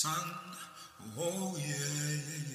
Sun. Oh yeah, yeah, yeah.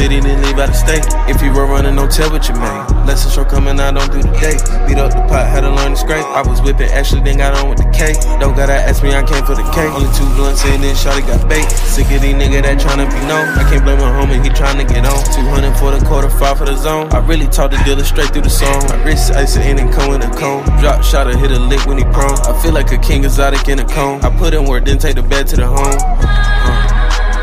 City, then leave out of state. If you were running, don't tell what you made. Lessons show coming out, don't do the day. Beat up the pot, had to learn to scrape. I was whipping Ashley, then got on with the K. Don't gotta ask me, I came for the K. Only two blunts in, then Shawty got bait. Sick of these niggas that tryna be known. I can't blame my homie, he tryna get on. 200 for the quarter, five for the zone. I really taught the dealer straight through the song. My wrist ice in and come in a cone. Drop shot or hit a lick when he prone. I feel like a king exotic in a cone. I put in work, then take the bed to the home. Uh.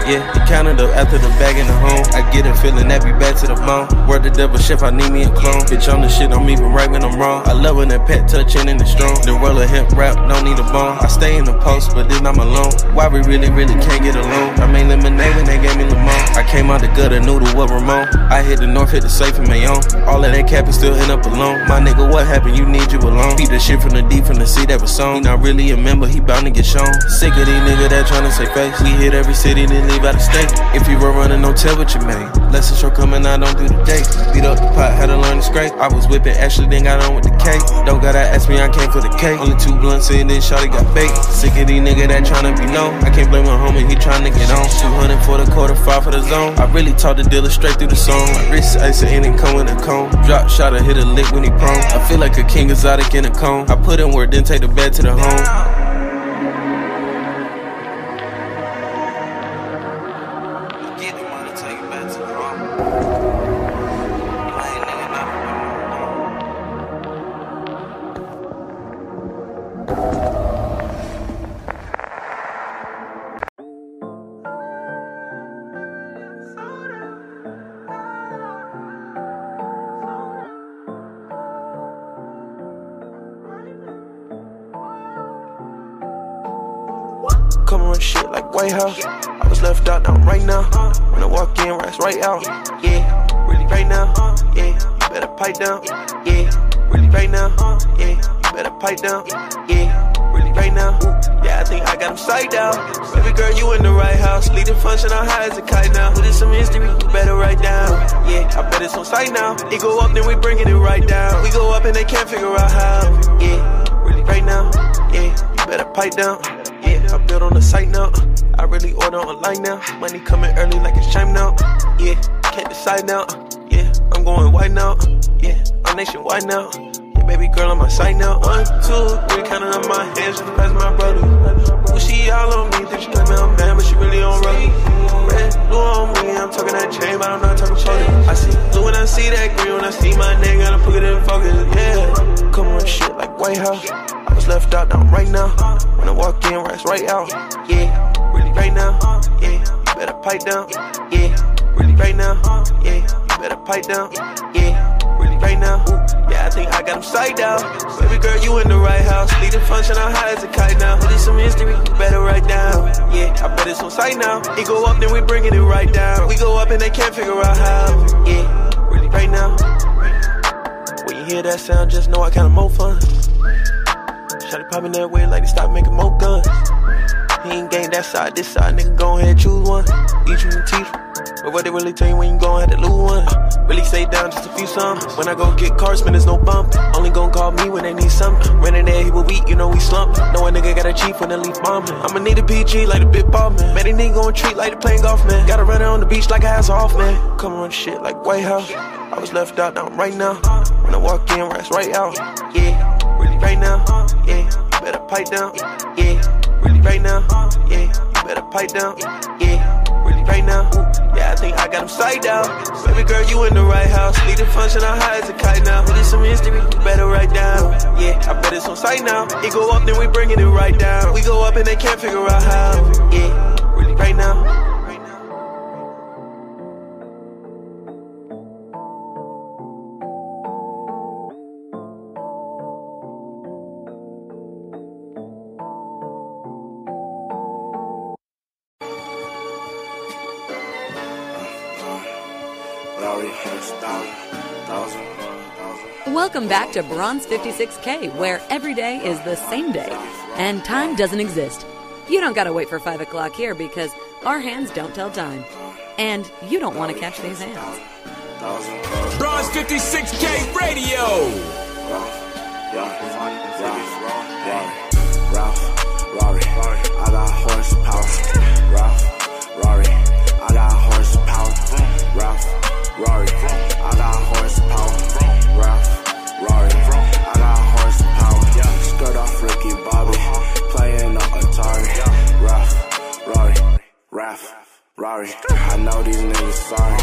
Yeah, he counted up after the bag in the home. I get a feeling that be back to the bone. Word the devil chef, I need me a clone. Bitch, on the shit, I'm even right when I'm wrong. I love when that pet touching in the strong. The roll of hemp rap, don't need a bone. I stay in the post, but then I'm alone. Why we really, really can't get along? I made lemonade when they gave me I the noodle with Ramon. I hit the north, hit the safe in my own. All of that cap is still end up alone. My nigga, what happened? You need you alone. Beat the shit from the deep, from the sea that was sown. He not really a member, he bound to get shown. Sick of these niggas that tryna say face. We hit every city, then leave out of state. If you were running, don't tell what you made. Lesson show coming out, don't do the day. Beat up the pot, had to learn to scrape. I was whipping Ashley, then got on with the K. Don't gotta ask me, I came for the K. Only two blunts in, then Shawty got bait. Sick of these niggas that tryna be known. I can't blame my homie, he tryna get on. 200 for the quarter, five for the zone. I really taught the dealer straight through the song. My wrist ice and and come with a cone. Drop shot or hit a lick when he prone. I feel like a king exotic in a cone. I put in work, then take the bed to the home. I was left out right now. When I walk in, rats right out. Yeah, really right now. Yeah, you better pipe down. Yeah, really right now. Yeah, you better pipe down. Yeah, really right now. Yeah, I think I got him psyched out. Baby girl, you in the right house. Leading function on high as a kite now. Put in some history, you better write down. Yeah, I bet it's on site now. It go up, then we bringing it right down. We go up and they can't figure out how. Yeah, really right now. Yeah, you better pipe down. I built on the site now. I really order online now. Money coming early like it's chime now. Yeah, can't decide now. Yeah, I'm going white now. Yeah, I'm nationwide now. Yeah, baby girl on my side now. One, two, three, counting on my hands just the past my brother. All on me. Think she claim me I'm bad, but she really on rugby. Red blue on me, I'm talking that chain, but I'm not talking shorty. I see blue when I see that green, when I see my name, gotta put it in focus, yeah. Come on, shit like White House. I was left out, I'm right now. When I walk in, rats right out, yeah. Really right now, yeah. Better pipe down, yeah. Really right now, yeah. Better pipe down, yeah. Right now, yeah. I think I got him psyched out. Baby girl, you in the right house. Lead the function, I'm high as a kite now. Is some history, better write down. Yeah, I bet it's on sight now. It go up, then we bringing it right down. We go up and they can't figure out how. Yeah, really right now. When you hear that sound, just know I kinda more fun. Shotty popping that way like they stop making more guns. He ain't game that side, this side, nigga go ahead choose one. Each you and teach. But what they really tell you when you gon' have to lose one? Really stay down just a few some. When I go get cars, man, there's no bump. Only gon' call me when they need something. Running there, he will weak, you know we slump. No a nigga got a chief when they leave bombing. I'ma need a PG like a big ball man. Man, they nigga gon' treat like they playing golf, man. Gotta run it on the beach like a ass off, man. Come on, shit like White House. I was left out, now I'm right now. When I walk in, rats right out. Yeah, really right now. Yeah, better pipe down. Yeah, really right now. Yeah, you better pipe down. Yeah really right now. Yeah, I think I got him psyched out. Baby girl, you in the right house. Lead the function, I'm high as a kite now. It is some history, you better write down. Yeah, I bet it's on sight now. It go up, then we bringing it right down. We go up and they can't figure out how. Yeah, really right now. Welcome back to Bronze 56K, where every day is the same day and time doesn't exist. You don't gotta wait for 5 o'clock here because our hands don't tell time. And you don't want to catch these hands. Bronze 56K Radio! Ralph, Rory, I got horsepower. Ralph, Rory, I got horsepower. Ralph, Rory, Rory. I know these niggas sorry.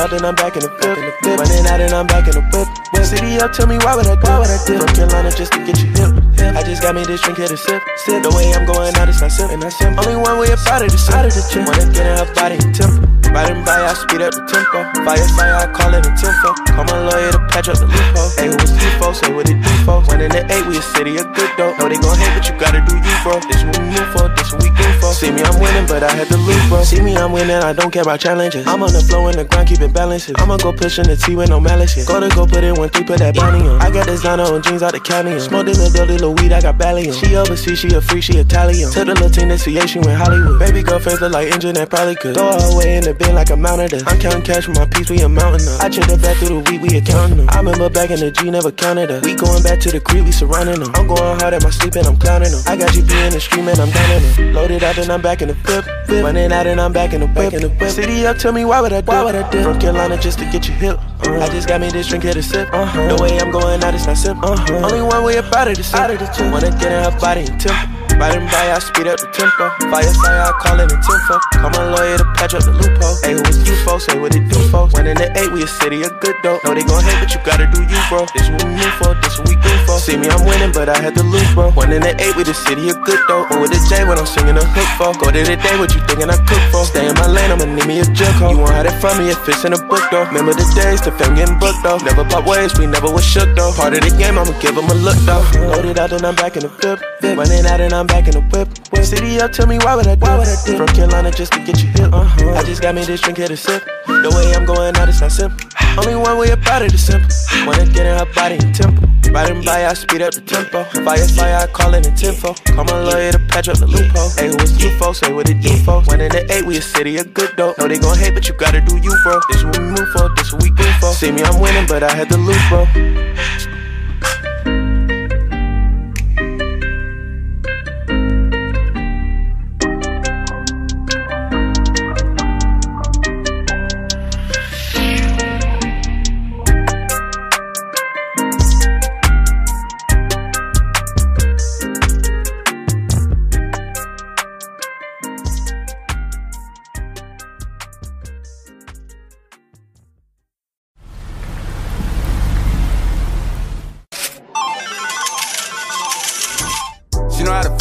Up, then I'm back in the whip. Running out, and I'm back in the whip. whip. City up, tell me why would I do? Why would I do? From Carolina just to get you hip. I just got me this drink here to sip. Sip. The way I'm going out, it's not sip. And I sip. Only one way up out of the. Out of the. Wanna get in her body and tempo. Riding by, I speed up the tempo. Fire, fire, I call it a tempo. Call my lawyer to patch up the loophole. Hey, who was T-Fo? Say what it do, folks. One in the eight, we a city of good dope. Know they gon' hate, but you gotta do you, bro. This what we move for, this what we do for. See me, I'm winning, but I had to lose, bro. See me, I'm winning, I don't care about challenges. I'm on the flow in the ground, keep it balanced. I'ma go pushing the T with no malice. Go to go put in one three, put that bounty on. I got designer on jeans out the county. on. Smoked in the dirty little weed, I got Ballion. She overseas, she a free, she Italian. Took the to CA, she went Hollywood. Baby girl face look like engine that probably could. Throw her away in the bin like a mounted her. I'm counting cash with my piece, we amounting up. I check the back through the week, we accounting them. I remember back in the G, never counted. We going back to the creek, we surrounding them. I'm going hard at my sleep and I'm clowning them. I got GP in the stream and I'm downing them. Loaded up and I'm back in the flip. Running out and I'm back in the whip. In the whip. City up, tell me why would I do? Why would I do? From Carolina just to get you hip. Uh-huh. I just got me this drink here to sip. Uh-huh. The way I'm going out, it's not sip. Uh-huh. Only one way about it is sip. Out of the two. Wanna get in her body and temper. Riding by, I speed up the tempo. Fire, fire, I call it a tempo. Call my lawyer to patch up the loophole. Hey, who is you, folks? Say what it do, folks. One in the eight, we a city of good dope. Know they gon' hate, but you gotta do you, bro. This what we move for, this what we do for. See me, I'm winning, but I had to lose, bro. One in the eight, we the city of good dope. Or with the J when I'm singing a hook for. Go to the day, what you thinking I cook for? Stay in my lane, I'ma need me a jerk. You won't have that from me if it's in a book, though. Remember the days, the fam getting booked, though. Never pop ways, we never was shook, though. Part of the game, I'ma give 'em a look, though. Loaded out, then I'm back in the flip. Running out, and I'm back in the whip. whip. City up, tell me why would I do? Why would I do? From Carolina just to get you hip. Uh-huh. I just got me this drink here to sip. The way I'm going out, it's not simple. Only one way about it is simple. Wanna get in her body and tempo. Riding by, I speed up the tempo. Fire, fire, I call it a tempo. Call my lawyer to patch up the loophole. Hey, who is you folks? Say what it do, folks. One in the eight, we a city of good dope. Know they gon' hate, but you gotta do you, bro. This what we move for, this what we do for. See me, I'm winning, but I had to lose, bro.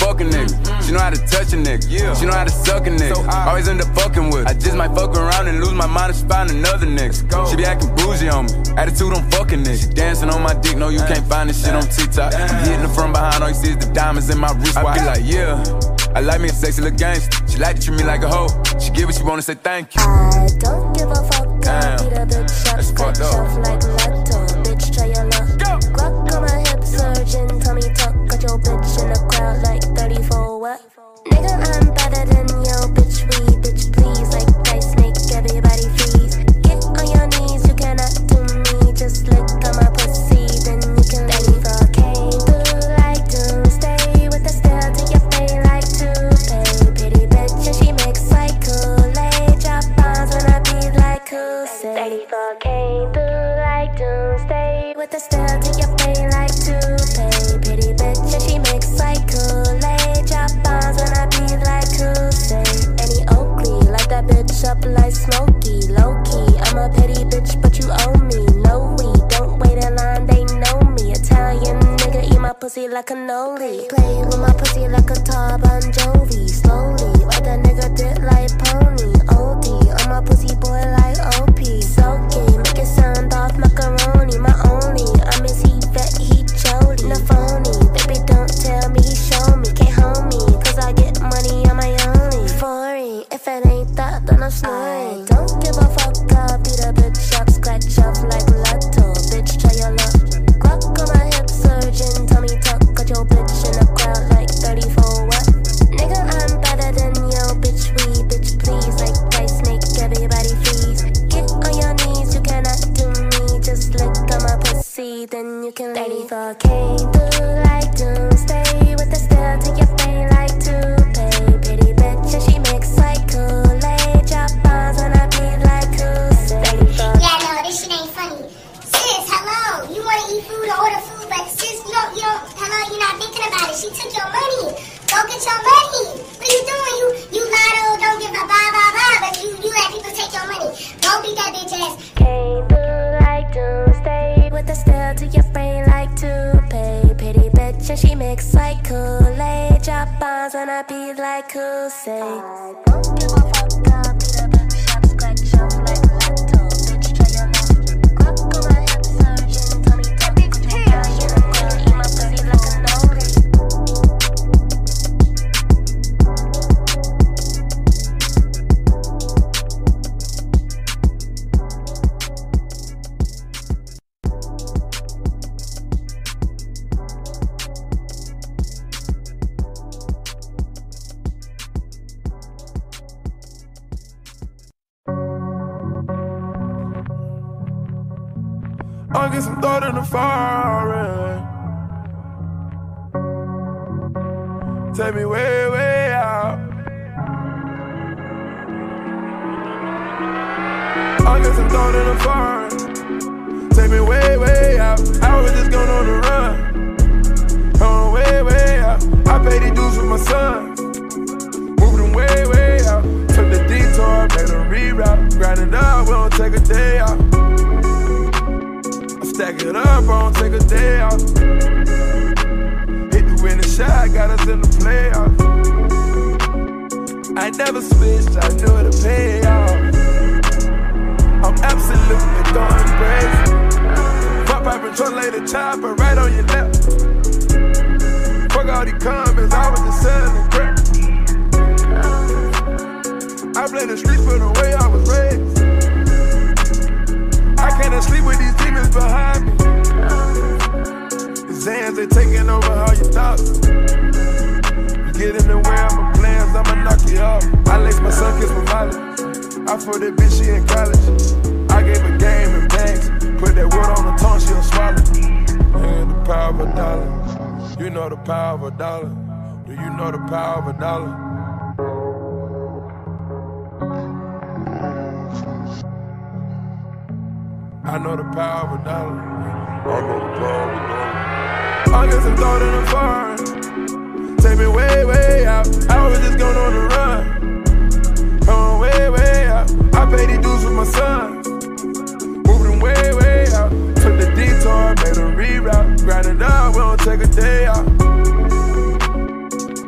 Fuck a nigga. She know how to touch a nigga. She know how to suck a nigga. Always end up fucking with. her. I just might fuck around and lose my mind if she find another nigga. She be acting bougie on me. Attitude on fucking nigga. She dancing on my dick. No, you can't find this shit on TikTok. I'm hitting her from behind. All you see is the diamonds in my wrist. I be like, yeah. I like me a sexy little gangster. She like to treat me like a hoe. She give what she wanna say thank you. I don't give a fuck. Damn. I beat a bitch up, That's fucked up. like Lotto. Bitch, try your luck. Glock on my hip, surgeon, tummy tuck. Got your bitch in the I'll get some thought in the fire. Take me way, way out. I'll get some thought in the fire. Take me way, way out. I was just going on the run. On way, way out. I paid these dues with my son. Moving way, way out. Took the detour, made a reroute. Grinding up, we don't take a day out. Stack it up, I don't take a day out. Hit the winning shot, got us in the playoffs. I never switched, I knew it'd pay off. I'm absolutely going crazy. Fuck pipe and truck, lay the chopper right on your lap. Fuck all these comments, I was just selling crap. I blame the streets for the way I was raised. I can't sleep with these demons behind me. These hands, they taking over all your thoughts. You get in the way of my plans, I'ma knock you off. I lace my son, kiss my Molly. I for that bitch, she in college. I gave her game and bags. Put that word on her tongue, she'll swallow. And the power of a dollar. You know the power of a dollar. Do you know the power of a dollar? I know the power of a dollar. I know the power of a dollar. I get some thought in the fire. Take me way, way out. I was just going on the run. On way, way out. I paid these dues with my son. Moving way, way out. Took the detour, made a reroute. Grinding up, we don't take a day out.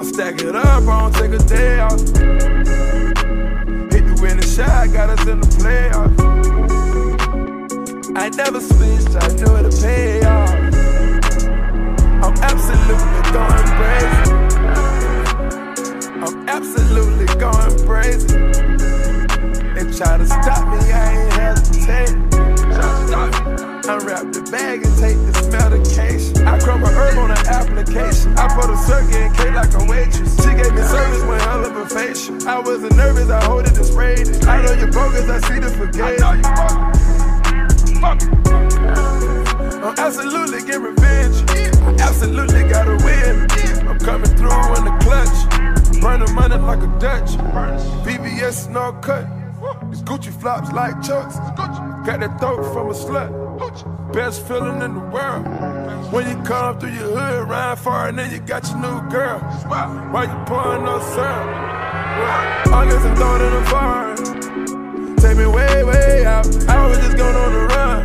I stack it up, I don't take a day out. Hit the winning shot, got us in the playoffs. I never switched, I knew it'd pay off. I'm absolutely going crazy. I'm absolutely going crazy. They try to stop me, I ain't hesitate. Unwrap the bag and take this medication. I crumble herb on an application. I put a circuit in cake like a waitress. She gave me service with hell of a facial. I wasn't nervous, I hold it and sprayed it. I know you're bogus, I see the forget. I'm absolutely get revenge. I absolutely gotta win. I'm coming through in the clutch. Burning money like a Dutch. VVS no cut. These Gucci flops like Chucks. Got that throat from a slut. Best feeling in the world. When you come through your hood, ride far, and then you got your new girl. Why you pouring no syrup? I get some thought in the fire. Take me way, way out. I was just going on the run.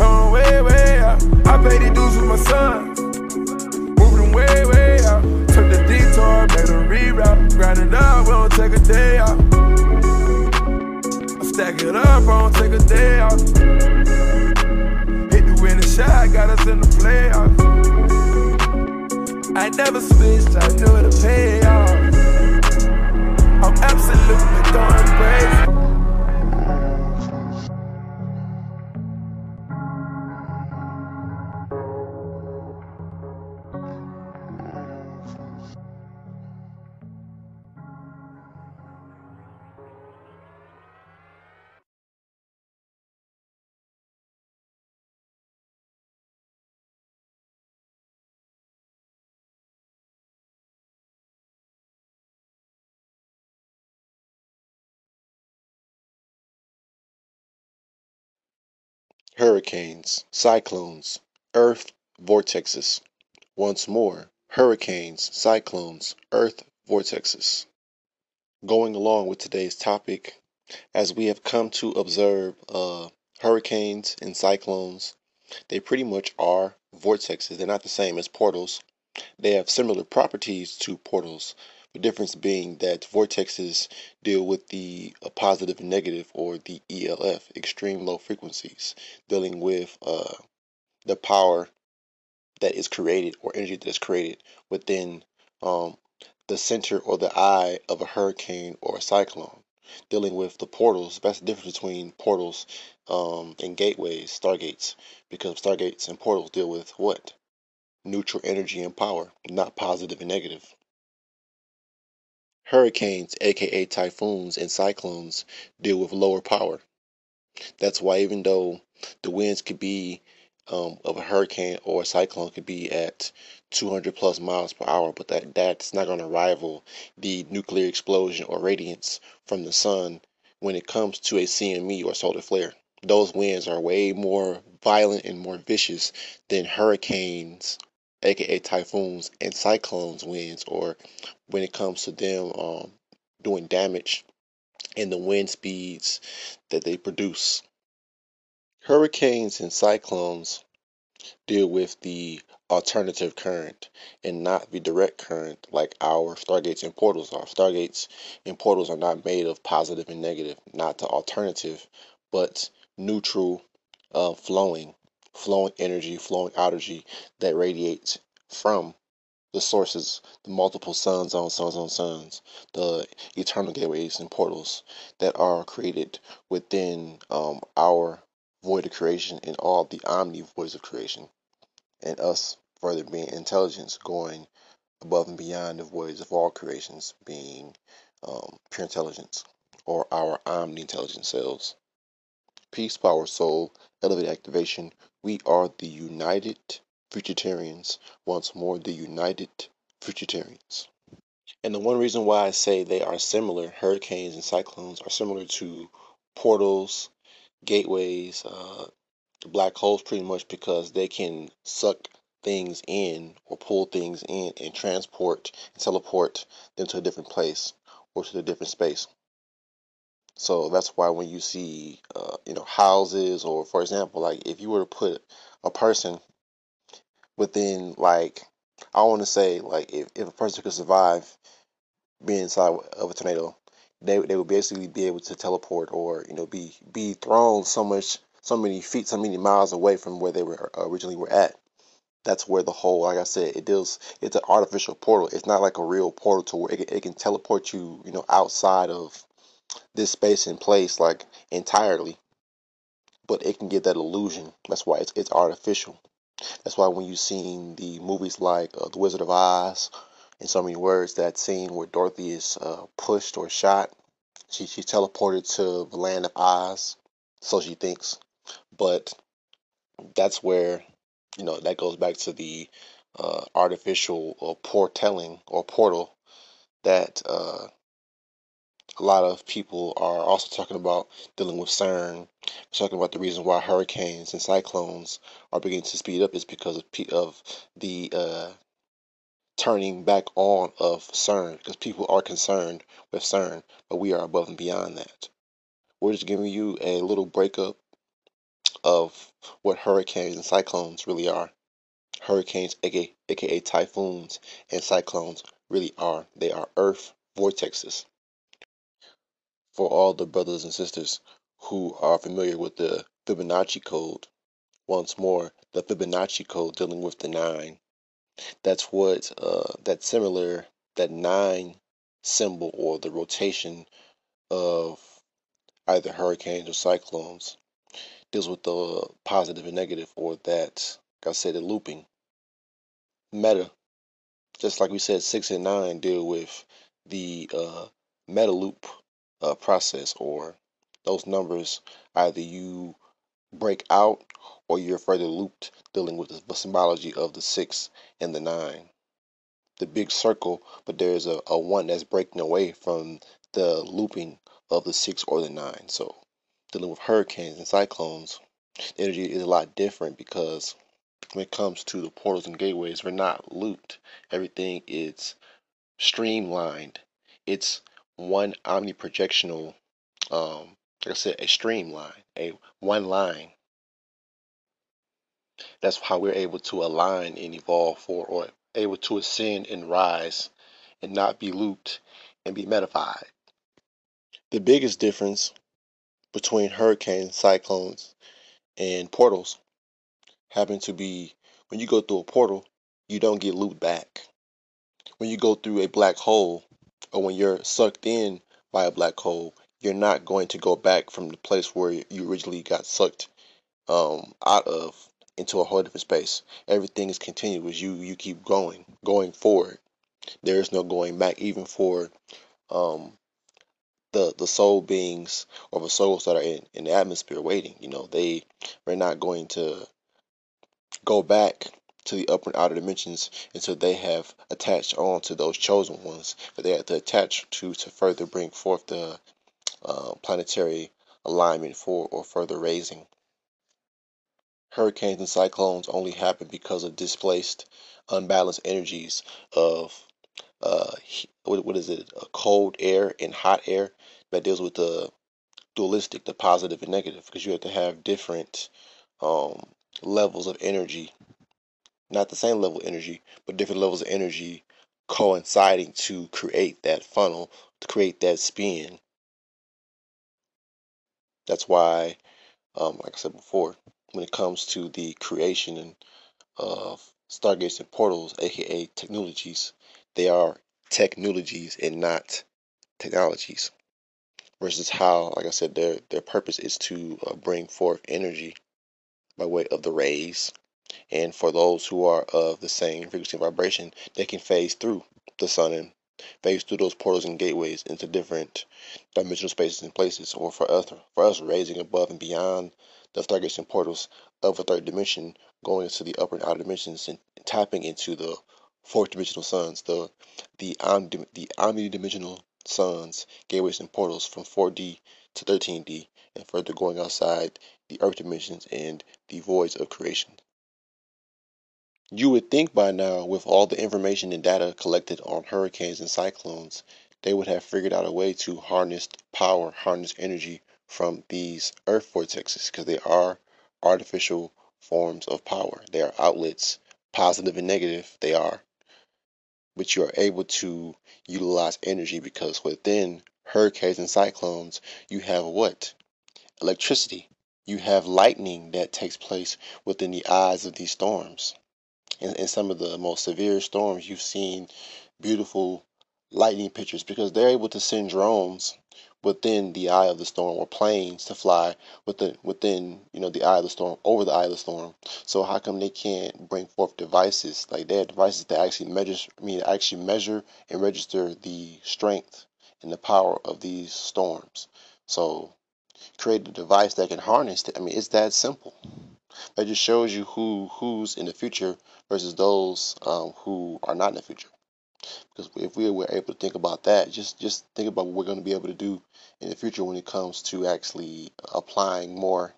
On way, way out. I paid these dues with my son. Moving way, way out. Took the detour, made a reroute. Grinding up, we don't take a day out. I stack it up, I don't take a day out. Hit the winning shot, got us in the playoffs. I never switched, I knew it'd pay off. I'm absolutely going crazy. Hurricanes, cyclones, earth vortexes. Once more, hurricanes, cyclones, earth vortexes. Going along with today's topic, as we have come to observe uh, hurricanes and cyclones, they pretty much are vortexes. They're not the same as portals. They have similar properties to portals, the difference being that vortexes deal with the uh, positive and negative, or the ELF, extreme low frequencies, dealing with uh, the power that is created or energy that is created within um, the center or the eye of a hurricane or a cyclone. Dealing with the portals, that's the difference between portals um, and gateways, stargates, because stargates and portals deal with what? Neutral energy and power, not positive and negative. Hurricanes, aka typhoons and cyclones, deal with lower power. That's why even though the winds could be um, of a hurricane or a cyclone could be at 200 plus miles per hour, but that that's not going to rival the nuclear explosion or radiance from the sun when it comes to a CME or solar flare. Those winds are way more violent and more vicious than hurricanes, aka typhoons and cyclones winds, or when it comes to them um, doing damage and the wind speeds that they produce. Hurricanes and cyclones deal with the alternative current and not the direct current like our stargates and portals are. Stargates and portals are not made of positive and negative, not the alternative, but neutral uh, flowing, flowing energy, flowing energy that radiates from the sources, the multiple suns on suns on suns, the eternal gateways and portals that are created within um, our void of creation and all the omni voids of creation, and us further being intelligence going above and beyond the voids of all creations, being um, pure intelligence or our omni selves. Peace, power, soul, elevated activation. We are the united Futuritarians, once more the United Futuritarians. And the one reason why I say they are similar, hurricanes and cyclones are similar to portals, gateways, uh, black holes, pretty much because they can suck things in or pull things in and transport and teleport them to a different place or to a different space. So that's why when you see, uh, you know, houses or, for example, like if you were to put a person within like I want to say like if, if a person could survive being inside of a tornado, they they would basically be able to teleport or you know be be thrown so much so many feet so many miles away from where they were uh, originally were at. That's where the whole like I said it deals it's an artificial portal. It's not like a real portal to where it, it can teleport you you know outside of this space and place like entirely. But it can give that illusion. That's why it's it's artificial. That's why when you've seen the movies like uh, The Wizard of Oz, in so many words, that scene where Dorothy is uh, pushed or shot, she she's teleported to the land of Oz, so she thinks. But that's where you know that goes back to the uh, artificial or foretelling or portal that uh, a lot of people are also talking about dealing with CERN, talking about the reason why hurricanes and cyclones are beginning to speed up is because of, of the uh, turning back on of CERN, because people are concerned with CERN, but we are above and beyond that. We're just giving you a little breakup of what hurricanes and cyclones really are. Hurricanes, aka, aka typhoons, and cyclones really are. They are Earth vortexes for all the brothers and sisters who are familiar with the Fibonacci code. Once more, the Fibonacci code dealing with the nine. That's what uh, that similar that nine symbol or the rotation of either hurricanes or cyclones deals with the positive and negative or that like I said the looping. Meta, just like we said, six and nine deal with the uh, meta loop uh, process or those numbers either you break out or you're further looped dealing with the symbology of the six and the nine. The big circle but there's a, a one that's breaking away from the looping of the six or the nine. So dealing with hurricanes and cyclones the energy is a lot different because when it comes to the portals and gateways we're not looped. Everything is streamlined. It's one omniprojectional, um, like I said, a streamline, a one line. That's how we're able to align and evolve for, or able to ascend and rise and not be looped and be metafied. The biggest difference between hurricanes, cyclones, and portals happen to be when you go through a portal, you don't get looped back. When you go through a black hole, or when you're sucked in by a black hole, you're not going to go back from the place where you originally got sucked um, out of into a whole different space. Everything is continuous. You you keep going, going forward. There is no going back, even for um, the the soul beings or the souls that are in, in the atmosphere waiting. You know, they are not going to go back to the upper and outer dimensions until they have attached on to those chosen ones that they have to attach to to further bring forth the uh, planetary alignment for or further raising. Hurricanes and cyclones only happen because of displaced, unbalanced energies of uh, what, what is it? A cold air and hot air that deals with the dualistic, the positive and negative, because you have to have different um, levels of energy, not the same level of energy, but different levels of energy coinciding to create that funnel, to create that spin. That's why, um, like I said before, when it comes to the creation of stargates and portals, aka technologies, they are technologies and not technologies versus how, like I said, their their purpose is to uh, bring forth energy by way of the rays, and for those who are of the same frequency and vibration, they can phase through the sun and phase through those portals and gateways into different dimensional spaces and places, or for us, for us raising above and beyond the stargates and portals of a third dimension, going into the upper and outer dimensions and tapping into the fourth dimensional suns, the the the omnidimensional suns, gateways, and portals from 4D to 13D, and further going outside the earth dimensions and the voids of creation. You would think by now, with all the information and data collected on hurricanes and cyclones, they would have figured out a way to harness power, harness energy from these earth vortexes, because they are artificial forms of power. They are outlets, positive and negative, they are but you are able to utilize energy because within hurricanes and cyclones, you have what? Electricity. You have lightning that takes place within the eyes of these storms. In, in some of the most severe storms, you've seen beautiful lightning pictures because they're able to send drones within the eye of the storm or planes to fly within within you know the eye of the storm over the eye of the storm. So how come they can't bring forth devices? Like they have devices that actually measure I mean actually measure and register the strength and the power of these storms. So create a device that can harness it. I mean it's that simple that just shows you who who's in the future versus those um, who are not in the future because if we were able to think about that, just just think about what we're going to be able to do in the future when it comes to actually applying more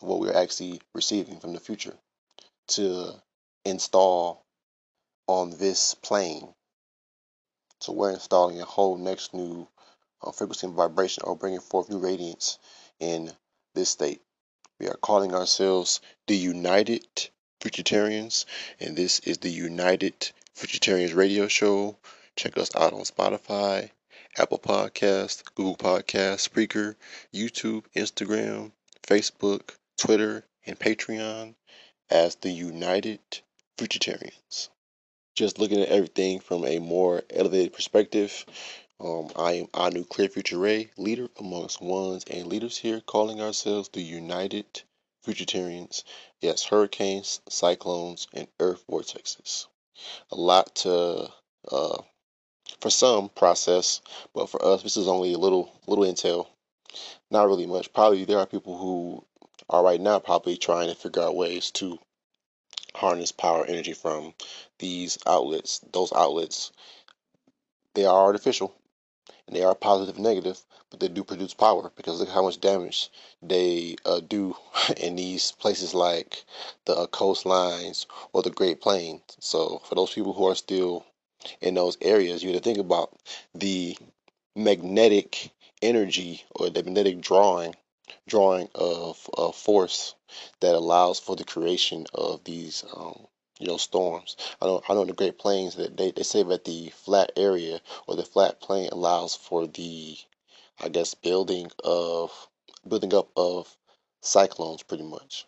of what we're actually receiving from the future to install on this plane. So we're installing a whole next new uh, frequency and vibration or bringing forth new radiance in this state. We are calling ourselves the United Futuritarians, and this is the United Futuritarians Radio Show. Check us out on Spotify, Apple Podcast, Google Podcast, Spreaker, YouTube, Instagram, Facebook, Twitter, and Patreon as the United Futuritarians. Just looking at everything from a more elevated perspective, um, I am Anu Clear Future Ray, leader amongst ones and leaders here, calling ourselves the United Futuritarians. Yes, hurricanes, cyclones, and earth vortexes a lot to uh, for some process, but for us, this is only a little little intel. Not really much. Probably there are people who are right now probably trying to figure out ways to harness power energy from these outlets. Those outlets, they are artificial and they are positive and negative, but they do produce power because look how much damage they uh, do in these places like the uh, coastlines or the Great Plains. So for those people who are still in those areas, you have to think about the magnetic energy or the magnetic drawing drawing of, of force that allows for the creation of these um, you know storms. I know I know in the Great Plains that they, they say that the flat area or the flat plain allows for the I guess building of building up of cyclones pretty much.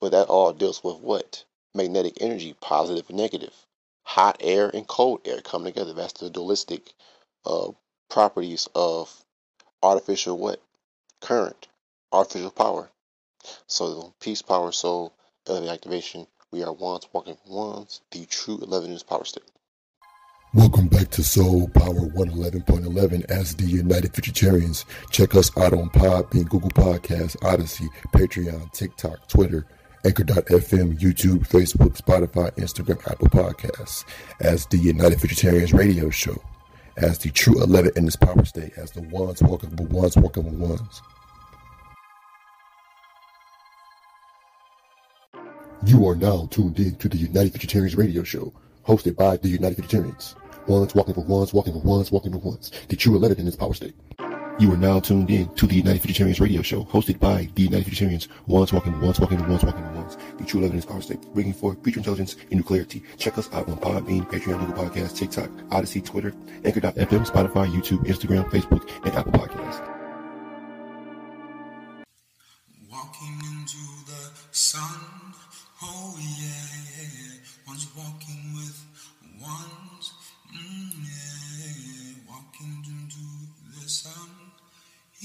But that all deals with what? Magnetic energy, positive and negative. Hot air and cold air come together. That's the dualistic uh, properties of artificial what? Current, artificial power. So peace, power, soul, elevate activation. We are ones walking ones, the true 11 news power state. Welcome back to Soul Power 111.11 as the United Futuritarians. Check us out on Podbean, Google Podcasts, Odysee, Patreon, TikTok, Twitter, Anchor.fm, YouTube, Facebook, Spotify, Instagram, Apple Podcasts as the United Futuritarians radio show, as the true 11 in this power state, as the ones walking with ones walking with ones. You are now tuned in to the United Futuritarians radio show, hosted by the United Futuritarians. Ones walking for ones, walking for ones, walking for ones. The true 11 in this power state. You are now tuned in to the United Futuritarians radio show, hosted by the United Futuritarians. Ones walking for ones, walking for ones, walking for ones. The true 11 in this power state. Bringing forth future intelligence and new clarity. Check us out on Podbean, Patreon, Google Podcasts, TikTok, Odysee, Twitter, Anchor.fm, Spotify, YouTube, Instagram, Facebook, and Apple Podcasts.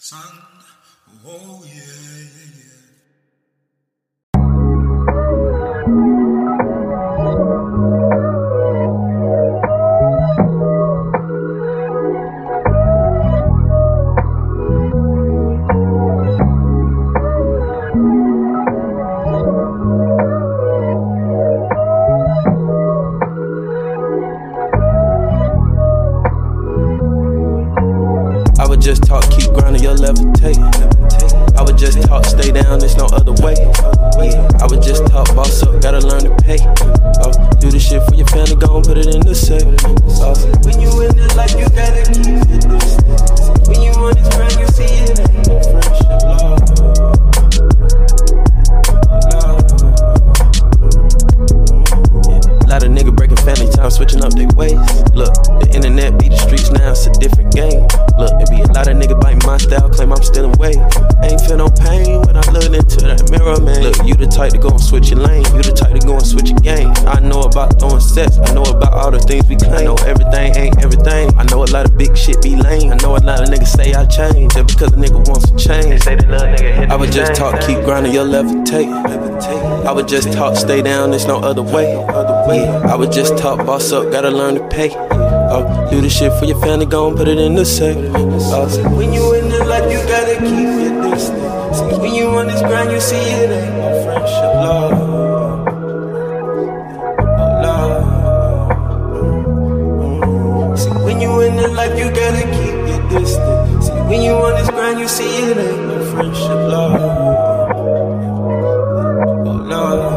sun. Oh yeah, yeah, yeah. Stay down, there's no other way. Yeah, I was just talk, boss up, gotta learn to pay. Oh, do the shit for your family, go and put it in the safe. Oh, when you in this life, you gotta keep it distance. When you on this grind, you see it ain't no friendship, love. Lot of nigga breaking family time, switching up their ways. Look, the internet be the streets now, it's a different game. Look, it be a lot of niggas biting my style, claim I'm still in wave. Ain't feel no pain when I look into that mirror, man. Look, you the type to go and switch your lane, you the type to go and switch your game. I know about throwing sets, I know about all the things we claim. I know everything ain't everything. I know a lot of big shit be lame. I know a lot of niggas say I changed, just because a nigga wants to change. They say the nigga hit I would just talk, keep grinding, your levitate. I would just talk, stay down, there's no other way. Yeah, I would just talk, boss up, gotta learn to pay. Oh, do the shit for your family, go and put it in the safe. Oh, when you in the life, you gotta keep your distance. See, when you on this grind, you see it ain't no friendship, love. See, when you in the life, you gotta keep your distance. See, when you on this grind, you see it ain't no friendship, love. Oh, love.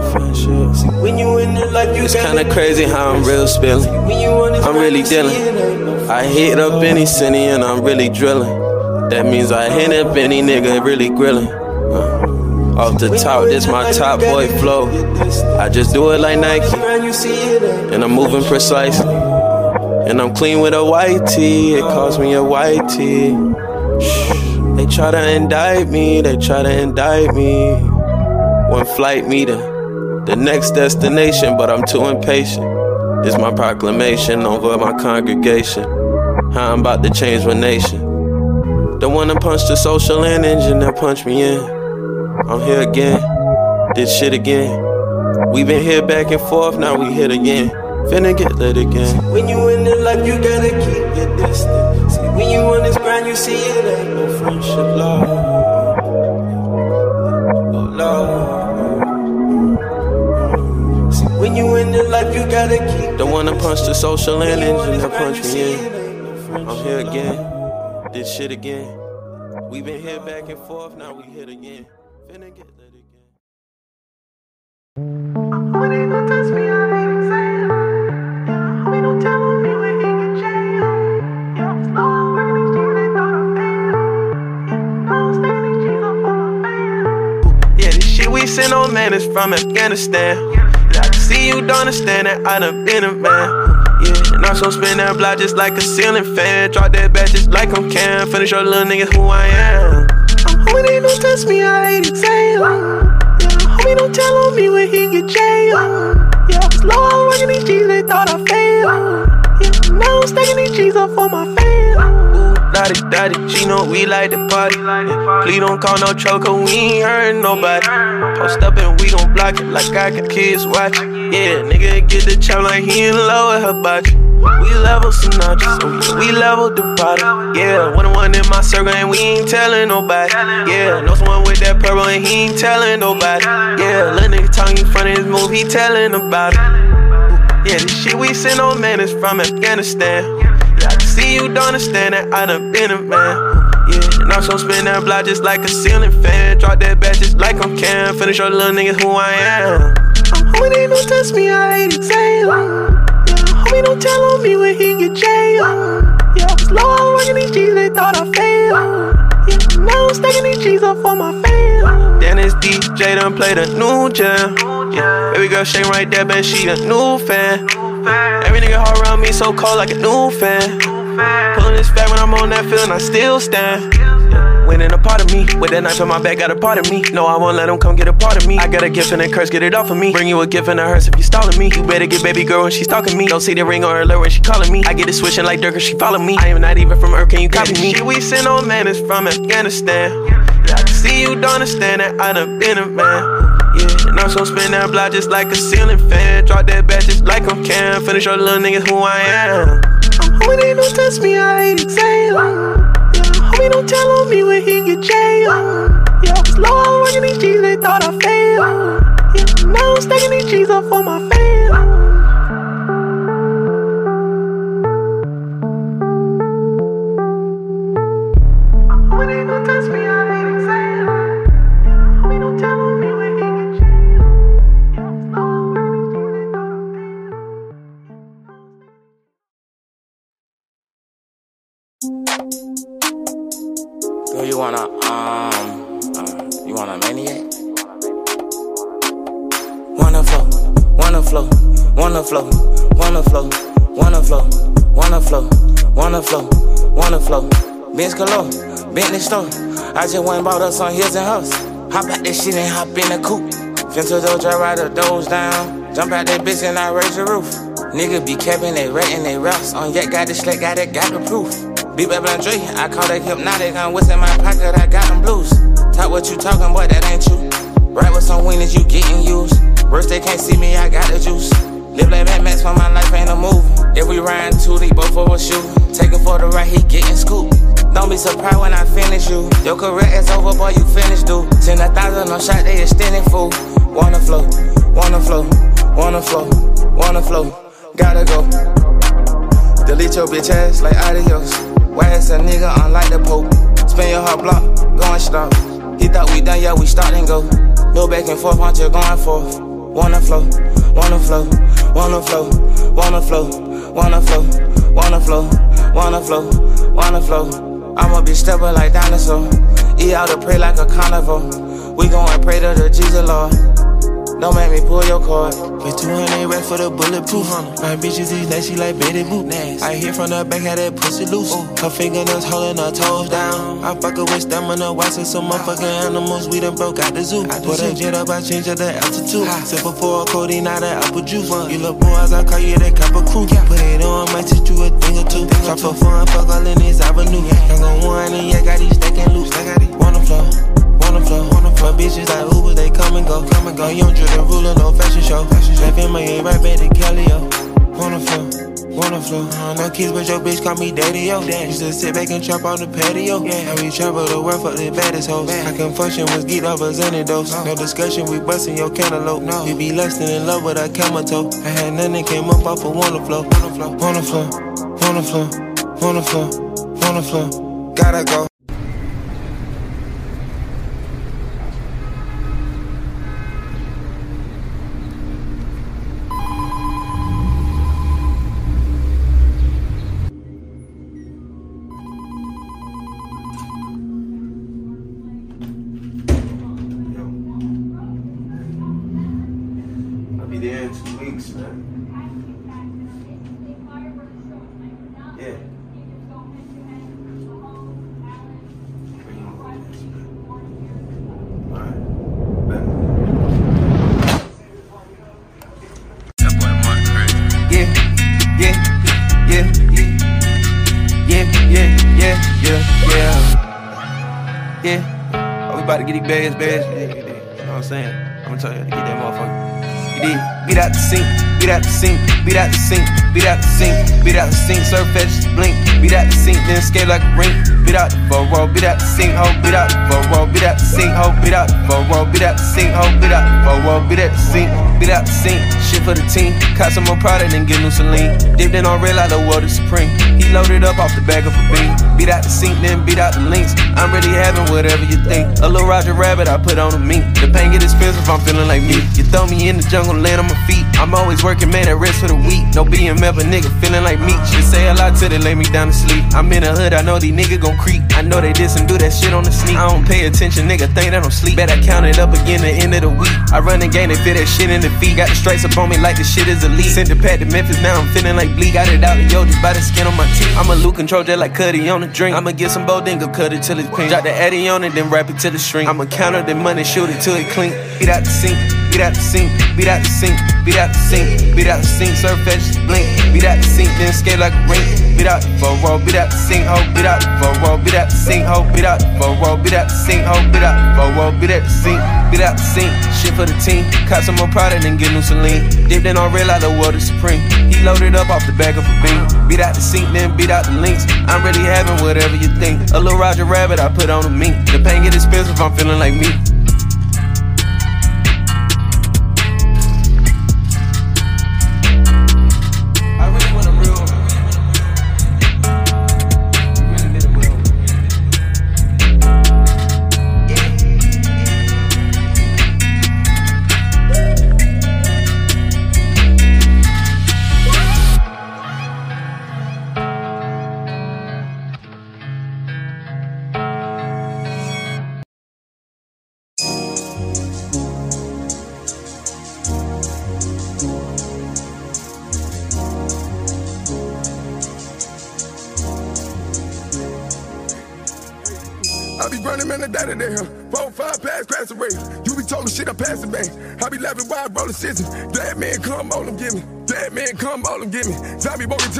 You see it ain't no friendship. See, when you in the life, you It's kinda crazy how I'm real spilling. I'm really dealing. I hit up any city and I'm really drilling. That means I hit up any nigga really grilling. Uh, off the top, this my top boy flow. I just do it like Nike, and I'm moving precisely. And I'm clean with a white tee, it cost me a white tee. They try to indict me, they try to indict me. One flight me to the next destination, but I'm too impatient. It's my proclamation over my congregation. How I'm about to change my nation. The one that punched the social and engine that punched me in. I'm here again, did shit again. We been here back and forth, now we hit again. Finna get lit again. When you in the life, you gotta keep your distance. See, when you on this grind, you see it ain't no friendship, love. Life, you gotta keep the one that punched the social and engine that punched me in. I'm here again, This shit again. We been here back and forth, now we hit again. Finna get lit again. Yeah, this shit we send on man is from Afghanistan. Can see you don't understand that I done been a man. Yeah, and I'm so spin that block just like a ceiling fan. Drop that back just like I'm Cam. Finish your little niggas who I am. I'm homie, they don't test me, I hate exam. Yeah, homie, don't tell on me when he get jail. Yeah, slow, I'm working these G's, they thought I failed. Yeah, now I'm stacking these G's up for my. Daddy, daddy, she know we like to party. Please don't call no choker, we ain't hurting nobody. Post up and we gon' block it like I got kids watching. Yeah, nigga get the chop like he in love with her body. We level notches, so yeah, we level the bottom. Yeah, one on one in my circle and we ain't telling nobody. Yeah, know someone with that purple and he ain't telling nobody. Yeah, little nigga talking in front of his move, he telling about it. Yeah, this shit we send on man is from Afghanistan. Can see you don't understand that I done been a man. Yeah, and I'm so spin that block just like a ceiling fan. Drop that back just like I'm Cam. Finish your little niggas who I am. I'm homie, they don't test me, I hate exam. Yeah, homie, don't tell on me when he get jail. Yeah, slow, I'm working these G's, they thought I failed. Yeah, now I'm stacking these G's up for my fam. Then this DJ done played a new jam. Yeah, baby girl shake right there, man, she a new fan. Every nigga hard around me so cold like a new fan. Pulling this fat when I'm on that feeling, I still stand. Winning a part of me. With that knife in my back, got a part of me. No, I won't let them come get a part of me. I got a gift and a curse, get it off of me. Bring you a gift and a hearse if you stalling me. You better get baby girl when she stalking me. Don't see the ring on her lip when she calling me. I get it switching like Dirk she follow me. I am not even from Earth, can you copy me? Shit we send on man is from Afghanistan. Yeah, I can see you don't understand that I done been a man. Yeah, and I'm so spin that block just like a ceiling fan. Drop that back just like I'm Cam. Finish your little niggas who I am. Homie, they don't test me, I hate exam. Yeah, homie, don't tell on me when he get jail. Yeah, slow, I'm working these G's, they thought I failed. Yeah, now I'm stacking these G's up for my fam. Bentley store. I just went and bought us some hills and house. Hop out that shit and hop in the coupe. Finna the drive right the doors down. Jump out that bitch and I raise the roof. Nigga be capping, they ratting, they raps. On yet got the slack, got it, got the proof. Beat baby Andre, I call that hypnotic. I'm what's in my pocket, I got them blues. Talk what you talking, boy, that ain't you. Right with some winners, you getting used. Worst they can't see me, I got the juice. Live like Mad Max for my life ain't a movie. If we riding two, they both for a shoe. Taking for the right, he getting scooped. Don't be surprised when I finish you. Your career is over, boy, you finished, dude. Send a thousand on shot, they extending fool. Wanna flow, wanna flow, wanna flow, wanna flow. Gotta go. Delete your bitch ass like adios. Why is a nigga unlike the Pope? Spin your heart block, going stop. He thought we done, yeah, we start and go. No back and forth, want you going forth. Wanna flow, wanna flow, wanna flow, wanna flow, wanna flow, wanna flow, wanna flow, wanna flow. I'm a be stepper like dinosaur. Eat out to pray like a carnivore. We gon' pray to the Jesus Lord. Don't make me pull your card. Pay 200 racks for the bulletproof. My bitches is she like Betty Boop. I hear from the back, had that pussy loose. Her fingernails holding her toes down. I fuck her with stamina, watching some motherfucking animals. We done broke out the zoo. I Put a jet up, I change up the altitude. Sip before a codeine, not an apple juice. You little boys, I call you that copper crew. Yeah. Put it on, might teach you a thing or two. Drop for fun, fuck all in this avenue. Young on one, and yeah, got these stacking loose. Wanna flow wanna flow, wanna flow. Bitches like Uber, they come and go, come and go. Young Jordan ruler, no fashion show. Left in my right back to Kelly, yo. Wanna flow, wanna flow. Uh, no kids, but your bitch call me daddy, yo. Used to sit back and trap on the patio. Yeah, and we travel the world for the baddest hoes. I can function with geek lovers and dose. No discussion, we bustin' your cantaloupe. No. We be less than in love with a camel toe. I had nothing, came up off of wanna flow, wanna flow, wanna flow, wanna flow, wanna flow, wanna flow. Gotta go. I'll be there in two weeks, Yeah. Yeah, oh, we about to get these bags, bags. Yeah, you know what I'm saying? I'm gonna tell you to get that motherfucker. Get, it. get out the sink, get out the sink, get out the sink beat out the sink, beat out the sink, surf fetch, blink, beat out the sink, then skate like a rink, beat out the four roll, beat out the sink, ho, beat out the four roll, beat out the sink, ho, beat out the four roll, beat out the sink, ho, beat out the four roll, beat out the sink, beat out the sink, shit for the team, caught some more product and get new saline, dipped in on real like the world is supreme, he loaded up off the back of a beam, beat out the sink, then beat out the links, I'm really having whatever you think, a little Roger Rabbit I put on a meat, the pain get expensive, I'm feeling like me, you throw me in the jungle, land on my feet, I'm always working, man, at rest for the week. No BMF, a nigga feeling like me. She say a lot till they lay me down to sleep. I'm in the hood, I know these niggas gon' creep. I know they diss and do that shit on the sneak. I don't pay attention, nigga, think that I don't sleep. Bet I count it up again the end of the week. I run the game, they fit that shit in the feet. Got the stripes up on me like the shit is elite. Sent the pad to Memphis, now I'm feeling like bleak. Got it out of yo, just by the skin on my teeth. I'ma loot control just like Cuddy on the drink. I'ma get some bodingo, cut it till it's pink. Drop the Addy on it, then wrap it to the string. I'ma counter the money, shoot it till it clean. Get out the sink, beat out the sink, beat out the sink, beat out the sink, beat out the sink, surf fetch, blink, beat out the sink, then skate like a rink, beat out the roll, beat out the sink, ho, beat out the roll, beat out the sink, ho, beat out the roll, beat out the sink, ho, beat out the roll, beat out the sink, beat out the sink, shit for the team, caught some more product and get new saline, dipped in on real like the world is supreme, he loaded up off the back of a beam, beat out the sink, then beat out the links, I'm really having whatever you think, a little Roger Rabbit I put on a mink, the pain get expensive, I'm feeling like me.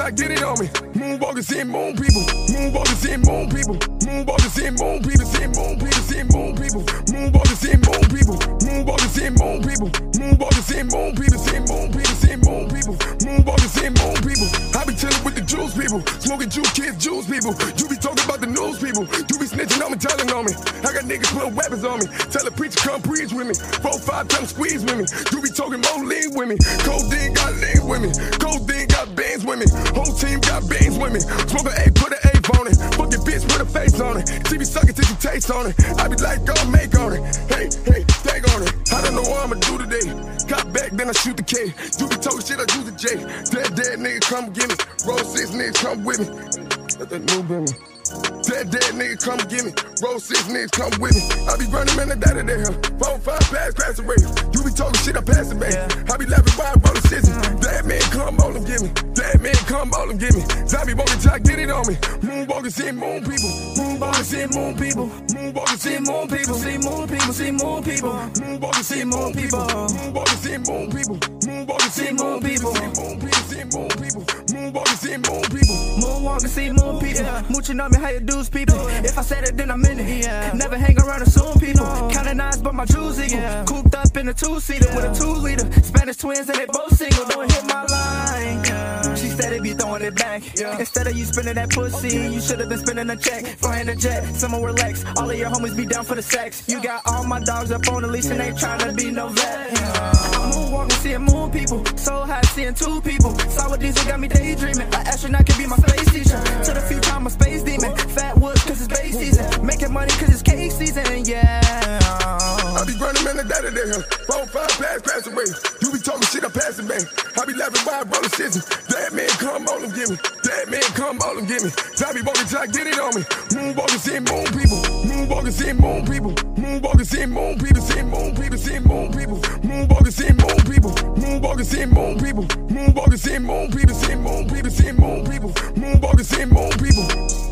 Try get it on me. Moonwalking seeing moon people. Moonwalking seeing moon people. Moon people. Seeing moon people. Seeing moon people. Moonwalking seeing moon people. I be chilling with the juice people. Smoking juice kids, juice people. You be talking about the news people. You be snitching on me, telling on me. I got niggas putting weapons on me. Tell a preacher come preach with me. Four, five times squeeze with me. You be talking more lean with me. Codeine got lean with me. Codeine got bands with me. Whole team got bands with me. Smoke a A, put an A on it. Fucking bitch, put a face on it. She be sucking till taste on it. I be like, go make on it. Hey, hey, tag on it. I don't know what I'ma do today. Got back, then I shoot the K. You be talking shit, I use the J. Dead, dead nigga, come get me. Roll six niggas, come with me. That's that new business. Dead, dead nigga, come get me. Roll six niggas, come with me. I be running man I the daddy there. Four, five pass, crash away. You be talking shit, I pass it back. I be laughing wide, rolling scissors. That man, come all them give me. Dead man, come all them give me. Zombie walking, try get it on me. Moonwalking, seeing moon people. Moonwalking, seeing moon people. Moonwalking, seeing moon people. See moon people, see moon people. Moonwalking, seeing moon people. Moonwalking, seeing moon people. Moon people. See moon people, seeing moon people. Moonwalking, seeing moon people. Moonwalking, see moon people. Mooching on me, how you do's people. If I said it, then I'm in it. Never hang around assume people. Counting eyes, but my jewels equal. Cooped up in a two seater with a two liter. Spanish twins and they both single. Don't hit my line. She said it be throwing it back. Instead of you spending that pussy, you should have been spending a check. Flying a jet, someone relax. All of your homies be down for the sex. You got all my dogs up on the leash and they trying to be no Saw got me daydreaming. An astronaut could be my space teacher. To the future, I'm a space demon. Fat woods, cause it's base season. Making money cause it's cake season, yeah. I be running man the daddy there. Four, five pass, crash away. You be talking shit, I pass it back. I be laughing wide, rolling scissors. That man me. That man come all them give me. Zombie walking, try get it on me. Moonwalking, seeing moon people. Moonwalking, seeing moon people. Moonwalking, seeing moon people. Seeing moon people. Seeing moon people. Moonwalking, seeing moon people. Moonwalking, seeing moon people. Moonwalking, seeing moon people. Seeing moon people. Seeing moon people. Moonwalking, seeing moon people.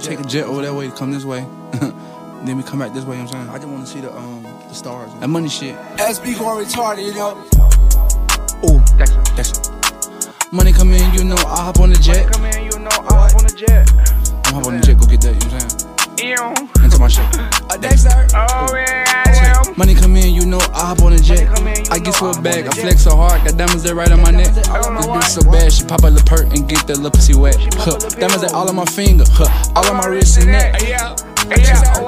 I might take a jet over that way to come this way. then we come back this way, you know what I'm saying? I just want to see the um the stars. That money shit. SB going retarded, you know. Ooh, that's Money come in, you know, I hop on the jet. Come in, you know, I hop on the jet. I'm hop on the jet, go get that, you know what I'm saying? Ew. Into my shit. A Dexter. Oh, yeah, I will. Money come in, I hop on the jet. I get to a bag, I flex so hard, got diamonds that right on my neck. This bitch so bad, she pop a little perk and get that little pussy wet. Huh. Diamonds that all on my finger, huh. all on my wrist and neck.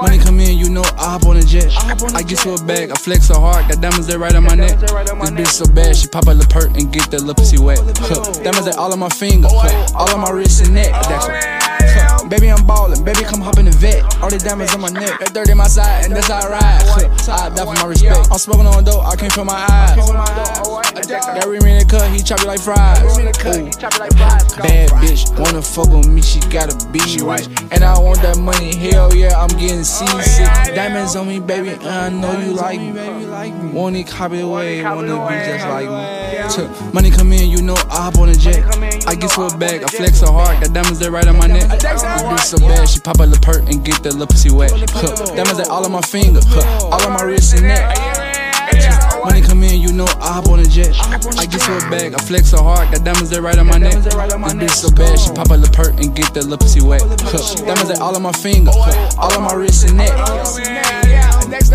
Money come in, you know, I hop on a jet. I get to a bag, I flex so hard, got diamonds that right on my neck. This bitch so bad, she pop a little perk and get that little pussy wet. Huh. Diamonds that all on my finger, huh. all on my wrist and neck. That's Huh. Baby, I'm ballin', baby, come hop in the vet. All the diamonds on my neck, that dirt in my side, and that's how I ride. I die for my respect. I'm smoking on dope, I can't feel my eyes. That ring in the cut, he chop it like fries. Bad bitch, wanna fuck with me, she gotta be rich. And I want that money, hell yeah, I'm getting seasick. Diamonds on me, baby, and I know you like me. Want it copy away, wanna be just like me. Money come in, you know I hop on a jet. I get to a bag, I flex so hard, got diamonds that right on my neck. This bitch so bad, she pop a little perk and get that little pussy wet. Huh. Diamonds that all on my finger, huh. all on my wrist and neck. When Money come in, you know I hop on the jet. I get to a bag, I flex so hard, got diamonds that right on my neck. This bitch so bad, she pop a little perk and get that little pussy wet. Huh. Diamonds that all on my finger, huh. all on my wrist and neck. Next,